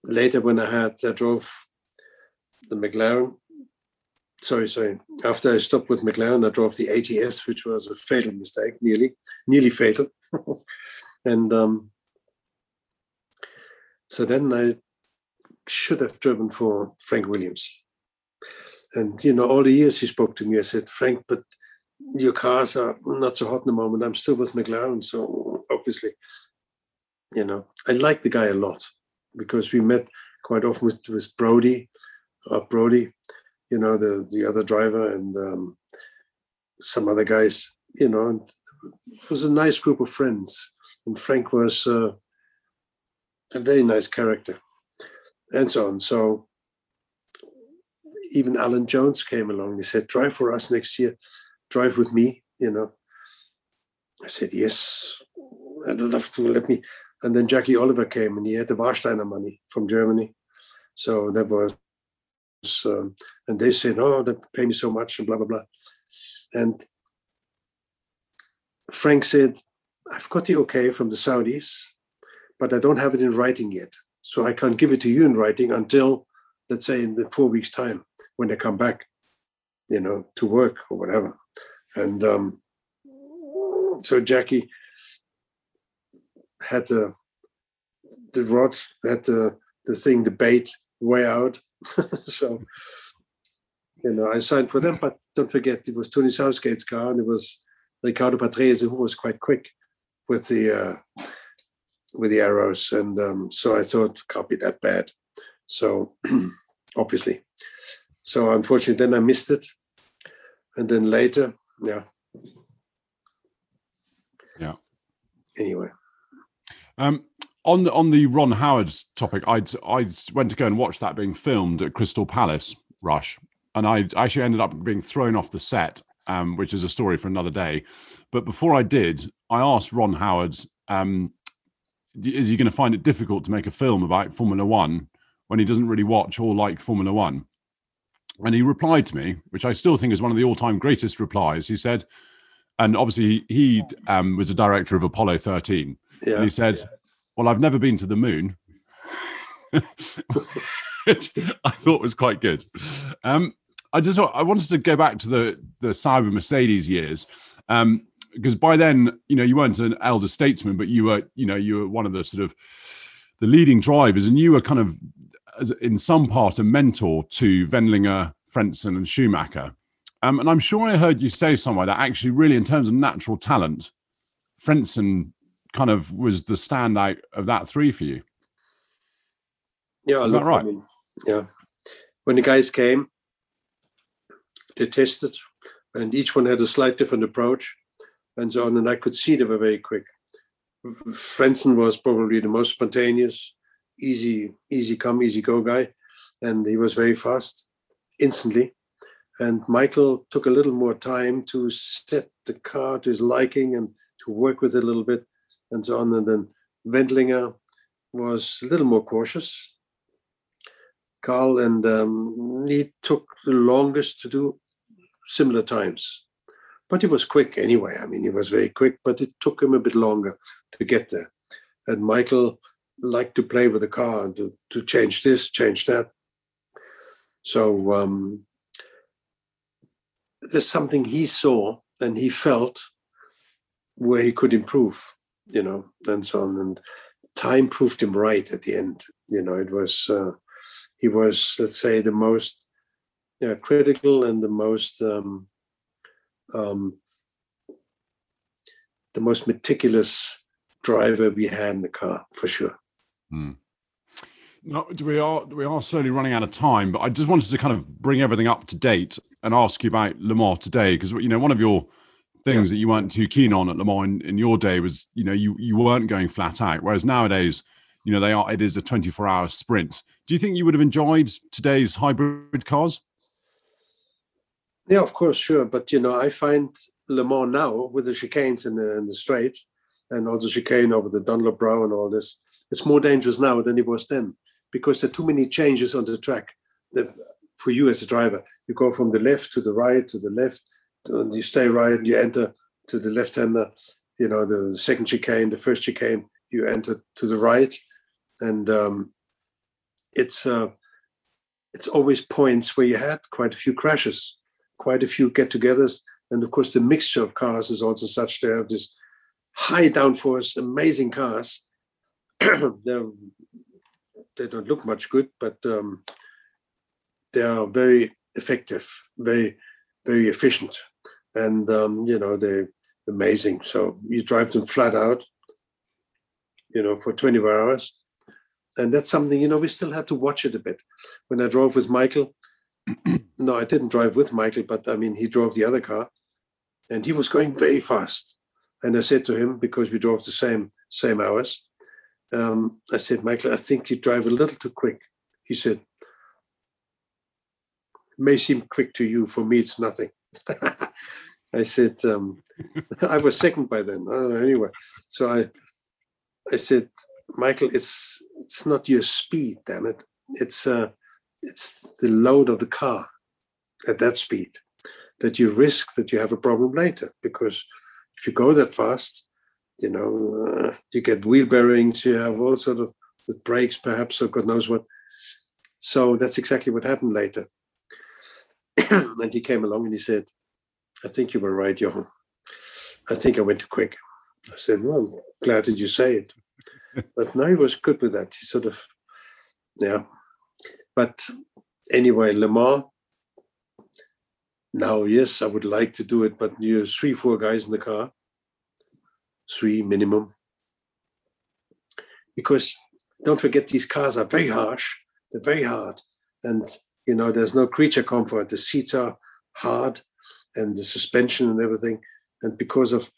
later when I had I drove the McLaren. Sorry, sorry. After I stopped with McLaren, I drove the ATS, which was a fatal mistake, nearly, nearly fatal. and um, so then I should have driven for Frank Williams. And you know, all the years he spoke to me, I said, Frank, but your cars are not so hot in the moment. I'm still with McLaren, so obviously, you know, I like the guy a lot because we met quite often with, with Brody, uh, Brody, you know, the, the other driver and um, some other guys, you know, it was a nice group of friends. And Frank was uh, a very nice character and so on. So even Alan Jones came along. He said, drive for us next year, drive with me, you know. I said, yes, I'd love to let me. And then Jackie Oliver came and he had the Warsteiner money from Germany. So that was, um, and they said, oh, they pay me so much and blah, blah, blah. And Frank said, I've got the okay from the Saudis, but I don't have it in writing yet. So I can't give it to you in writing until, let's say, in the four weeks' time when they come back, you know, to work or whatever. And um, so Jackie had the the rod, had the the thing, the bait way out. so you know, I signed for them, but don't forget it was Tony Southgate's car and it was Riccardo Patrese who was quite quick with the uh, with the arrows, and um, so I thought can't be that bad. So obviously, so unfortunately, then I missed it, and then later, yeah, yeah. Anyway, um, on the on the Ron Howard's topic, I I went to go and watch that being filmed at Crystal Palace Rush, and I actually ended up being thrown off the set, um, which is a story for another day. But before I did, I asked Ron Howard, um, "Is he going to find it difficult to make a film about Formula One when he doesn't really watch or like Formula One?" And he replied to me, which I still think is one of the all-time greatest replies. He said, and obviously he um, was a director of Apollo 13. Yeah. And he said, yeah well, I've never been to the moon, which I thought was quite good. Um, I just I wanted to go back to the the Sauber Mercedes years. Um, because by then, you know, you weren't an elder statesman, but you were, you know, you were one of the sort of the leading drivers, and you were kind of, in some part, a mentor to Wendlinger, Frentzen, and Schumacher. Um, and I'm sure I heard you say somewhere that actually, really, in terms of natural talent, Frentzen kind of was the standout of that three for you. Yeah, is that right? I mean, yeah. When the guys came, they tested, and each one had a slight different approach, and so on. And I could see they were very quick. Frentzen was probably the most spontaneous, easy, easy come, easy go guy, and he was very fast, instantly. And Michael took a little more time to set the car to his liking and to work with it a little bit and so on. And then Wendlinger was a little more cautious. Carl and um, he took the longest to do similar times, but he was quick anyway. I mean, he was very quick, but it took him a bit longer to get there. And Michael liked to play with the car and to, to change this, change that. So um, there's something he saw and he felt where he could improve you know, and so on. And time proved him right at the end. You know, it was uh, he was, let's say, the most uh, critical and the most um, um, the most meticulous driver we had in the car for sure. Mm. No, we are we are slowly running out of time, but I just wanted to kind of bring everything up to date and ask you about Le Mans today because you know one of your things yeah. that you weren't too keen on at Le Mans in, in, your day was, you know, you you weren't going flat out. Whereas nowadays, you know, they are it is a 24 hour sprint. Do you think you would have enjoyed today's hybrid cars? Yeah, of course, sure. But you know, I find Le Mans now with the chicanes in the, in the straight and all the chicane over the Dunlop Brow and all this, it's more dangerous now than it was then because there are too many changes on the track. That for you as a driver, you go from the left to the right to the left and you stay right and you enter to the left hander, you know, the second chicane, the first chicane, you enter to the right. And um, it's uh, it's always points where you had quite a few crashes, quite a few get-togethers, and of course the mixture of cars is also such. They have this high downforce, amazing cars. They're they don't look much good, but um, they are very effective, very very efficient and um, you know they're amazing. So you drive them flat out, you know, for 24 hours, and that's something you know we still had to watch it a bit. When I drove with Michael, no, I didn't drive with Michael, but I mean he drove the other car, and he was going very fast. And I said to him because we drove the same same hours, um, I said, Michael, I think you drive a little too quick. He said, may seem quick to you. For me, it's nothing. I said, um, I was second by then. Uh, anyway, so I, I said, Michael, it's it's not your speed, damn it. It's uh, it's the load of the car at that speed that you risk that you have a problem later. Because if you go that fast, you know, uh, you get wheel bearings, you have all sort of with brakes, perhaps, or God knows what. So that's exactly what happened later. and he came along and he said, I think you were right, Jochen. I think I went too quick. I said, Well, glad that you say it. but no, he was good with that. He sort of, yeah. But anyway, Le Mans, now, yes, I would like to do it, but you're three, four guys in the car, three minimum. Because don't forget, these cars are very harsh, they're very hard. And, you know, there's no creature comfort. The seats are hard and the suspension and everything. And because of,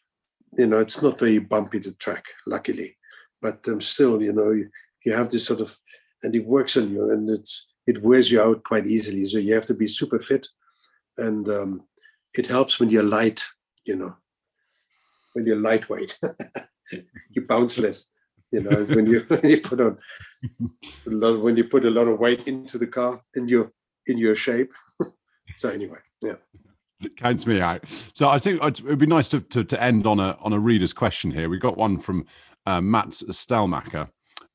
you know, it's not very bumpy the track, luckily. but um, still, you know, you, you have this sort of, and it works on you, and it's it wears you out quite easily. So you have to be super fit, and um, it helps when you're light, you know, when you're lightweight, you bounce less. You know, it's when you when you put on a lot when you put a lot of weight into the car in your in your shape. so anyway, yeah. Counts me out. So I think it'd be nice to, to, to end on a on a reader's question here. We got one from uh, Matt Stelmacher,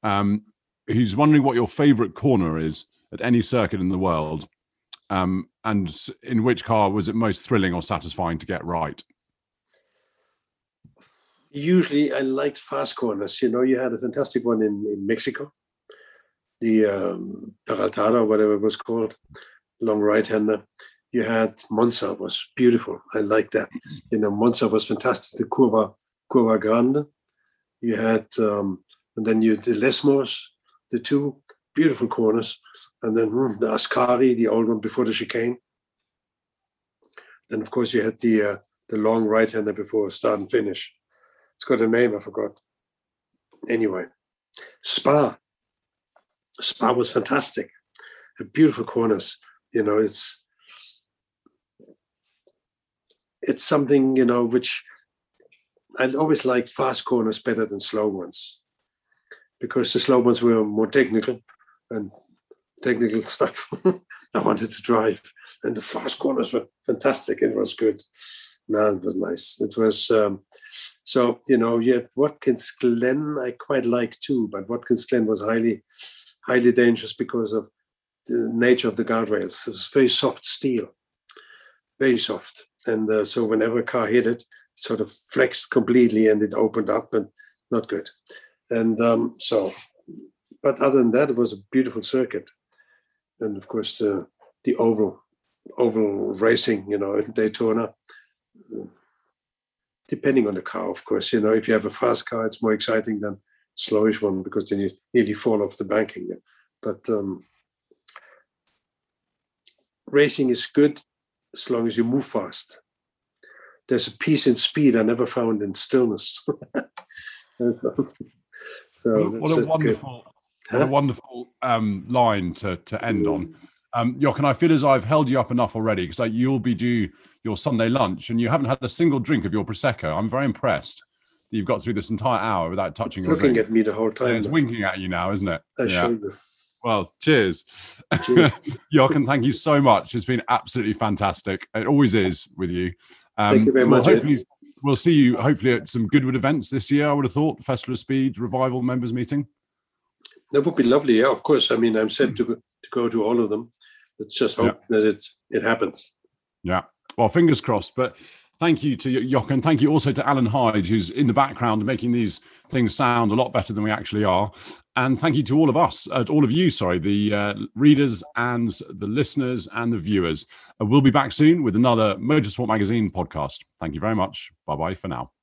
um, who's wondering what your favourite corner is at any circuit in the world, um, and in which car was it most thrilling or satisfying to get right? Usually, I liked fast corners. You know, you had a fantastic one in, in Mexico, the um, Peraltada, whatever it was called, long right-hander. You had Monza was beautiful. I like that. You know, Monza was fantastic. The Curva Curva Grande. You had, um, and then you the Lesmos, the two beautiful corners, and then hmm, the Ascari, the old one before the chicane. Then of course you had the uh, the long right hander before start and finish. It's got a name I forgot. Anyway, Spa. Spa was fantastic. The beautiful corners. You know, it's it's something you know which I always liked fast corners better than slow ones because the slow ones were more technical and technical stuff I wanted to drive. And the fast corners were fantastic. It was good. No, it was nice. It was um, so you know. Yet Watkins Glen I quite like too, but Watkins Glen was highly, highly dangerous because of the nature of the guardrails. It was very soft steel, very soft, and uh, so whenever a car hit it, it sort of flexed completely and it opened up and not good. And um, so, but other than that, it was a beautiful circuit and of course the the oval oval racing, you know, in Daytona. Depending on the car, of course, you know, if you have a fast car, it's more exciting than slowish one because then you nearly fall off the banking. But um, racing is good as long as you move fast. There's a peace in speed I never found in stillness. so, so what a wonderful, what a wonderful um, line to to end on. Um, Jochen, I feel as I've held you up enough already because like, you'll be due your Sunday lunch and you haven't had a single drink of your prosecco. I'm very impressed that you've got through this entire hour without touching. It's looking drink. at me the whole time. And it's winking at you now, isn't it? I yeah. Well, cheers. cheers. Jochen, thank you so much. It's been absolutely fantastic. It always is with you. Um, thank you very much. hopefully, we'll see you hopefully at some Goodwood events this year. I would have thought Festival of Speed Revival members meeting. That would be lovely. Yeah, of course. I mean, I'm set to go, to go to all of them. Let's just hope yeah. that it it happens. Yeah. Well, fingers crossed. But thank you to Jochen. Thank you also to Alan Hyde, who's in the background making these things sound a lot better than we actually are. And thank you to all of us, uh, all of you, sorry, the uh, readers and the listeners and the viewers. Uh, we'll be back soon with another Motorsport Magazine podcast. Thank you very much. Bye bye for now.